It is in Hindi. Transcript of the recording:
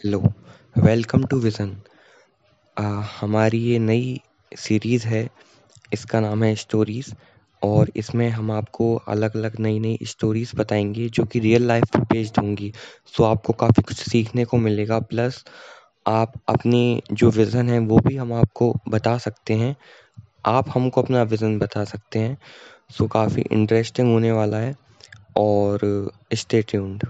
Hello, welcome to vision. हमारी ये नई सीरीज़ है, इसका नाम है स्टोरीज़, और इसमें हम आपको अलग अलग नई नई स्टोरीज़ बताएँगे, जो कि रियल लाइफ पे बेस्ड होंगी। सो आपको काफ़ी कुछ सीखने को मिलेगा, प्लस आप अपनी जो विज़न है, वो भी हम आपको बता सकते हैं। आप हमको अपना विज़न बता सकते हैं। सो काफ़ी इंटरेस्टिंग होने वाला है, और स्टे ट्यून्ड